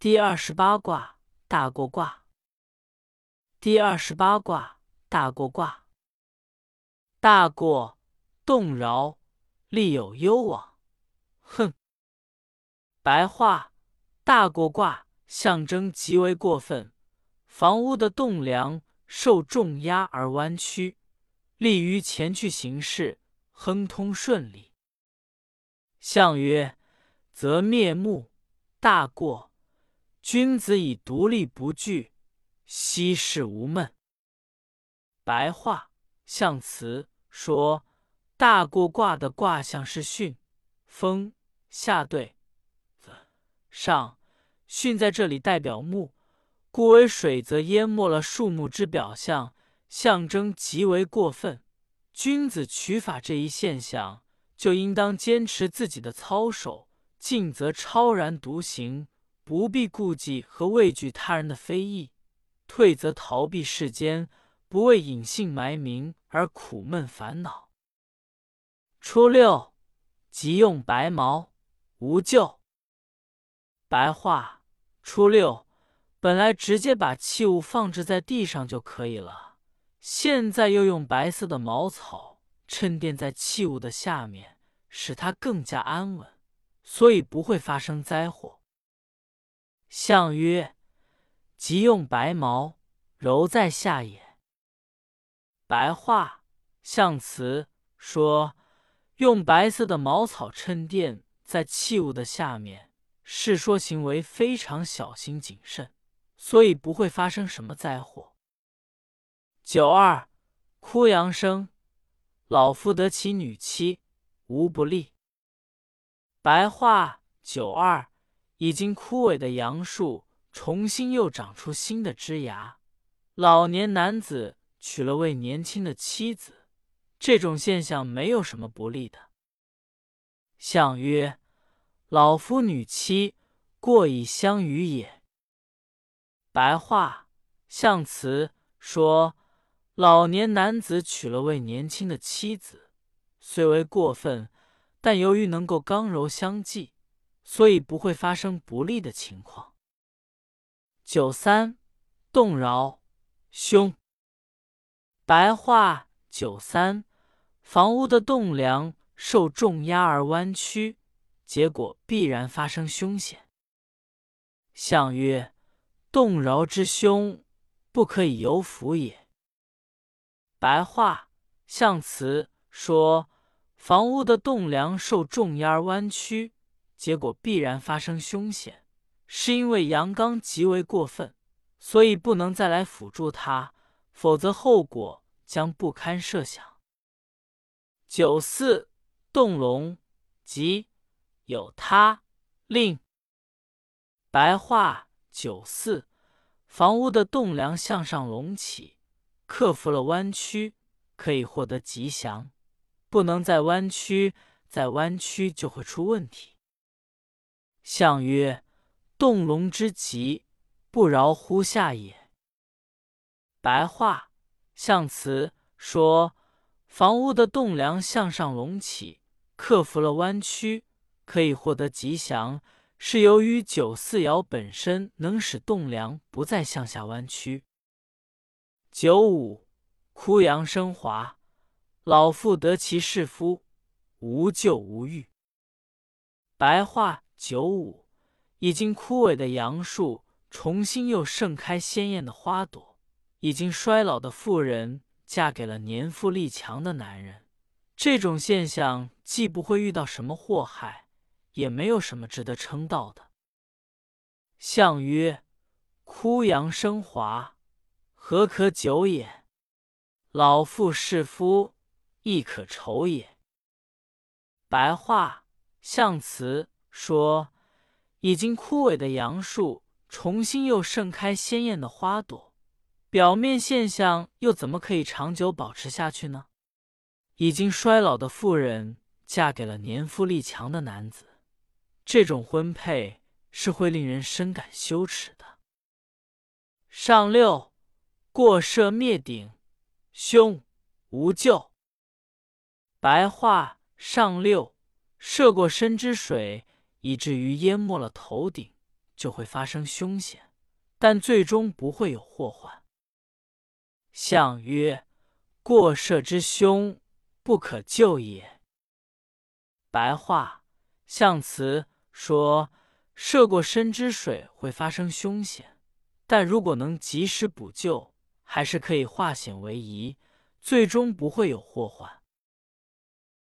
第二十八卦大过卦。第二十八卦大过卦。大过，动摇，利有攸往。哼。白话：大过卦象征极为过分，房屋的栋梁受重压而弯曲，利于前去行事，亨通顺利。象曰：则灭目，大过。君子以独立不惧，息事无闷。白话象辞说，大过卦的卦象是巽，风下对子上。巽在这里代表木，故为水则淹没了树木之表象，象征极为过分。君子取法这一现象，就应当坚持自己的操守，进则超然独行。不必顾忌和畏惧他人的非议，退则逃避世间，不为隐姓埋名而苦闷烦恼。初六，即用白毛，无咎。白话：初六，本来直接把器物放置在地上就可以了，现在又用白色的茅草衬垫在器物的下面，使它更加安稳，所以不会发生灾祸。象曰：即用白毛揉在下也。白话象辞说，用白色的茅草衬垫在器物的下面，是说行为非常小心谨慎，所以不会发生什么灾祸。九二，哭阳生，老夫得其女妻，无不利。白话九二。已经枯萎的杨树重新又长出新的枝芽，老年男子娶了位年轻的妻子，这种现象没有什么不利的。相曰：老夫女妻，过以相与也。白话象辞说，老年男子娶了位年轻的妻子，虽为过分，但由于能够刚柔相济。所以不会发生不利的情况。九三，动摇，凶。白话：九三，房屋的栋梁受重压而弯曲，结果必然发生凶险。象曰：动摇之凶，不可以有辅也。白话象辞说，房屋的栋梁受重压而弯曲。结果必然发生凶险，是因为阳刚极为过分，所以不能再来辅助他，否则后果将不堪设想。九四，动龙，即有他令。白话：九四，房屋的栋梁向上隆起，克服了弯曲，可以获得吉祥；不能再弯曲，再弯曲就会出问题。象曰：动龙之极，不饶乎下也。白话象辞说，房屋的栋梁向上隆起，克服了弯曲，可以获得吉祥，是由于九四爻本身能使栋梁不再向下弯曲。九五，枯杨生华，老妇得其士夫，无咎无欲。白话。九五，已经枯萎的杨树重新又盛开鲜艳的花朵；已经衰老的妇人嫁给了年富力强的男人。这种现象既不会遇到什么祸害，也没有什么值得称道的。象曰：枯杨生华，何可久也？老妇侍夫，亦可愁也。白话象辞。说，已经枯萎的杨树重新又盛开鲜艳的花朵，表面现象又怎么可以长久保持下去呢？已经衰老的妇人嫁给了年富力强的男子，这种婚配是会令人深感羞耻的。上六，过涉灭顶，凶，无咎。白话：上六，涉过深之水。以至于淹没了头顶，就会发生凶险，但最终不会有祸患。象曰：过涉之凶，不可救也。白话象辞说，涉过深之水会发生凶险，但如果能及时补救，还是可以化险为夷，最终不会有祸患。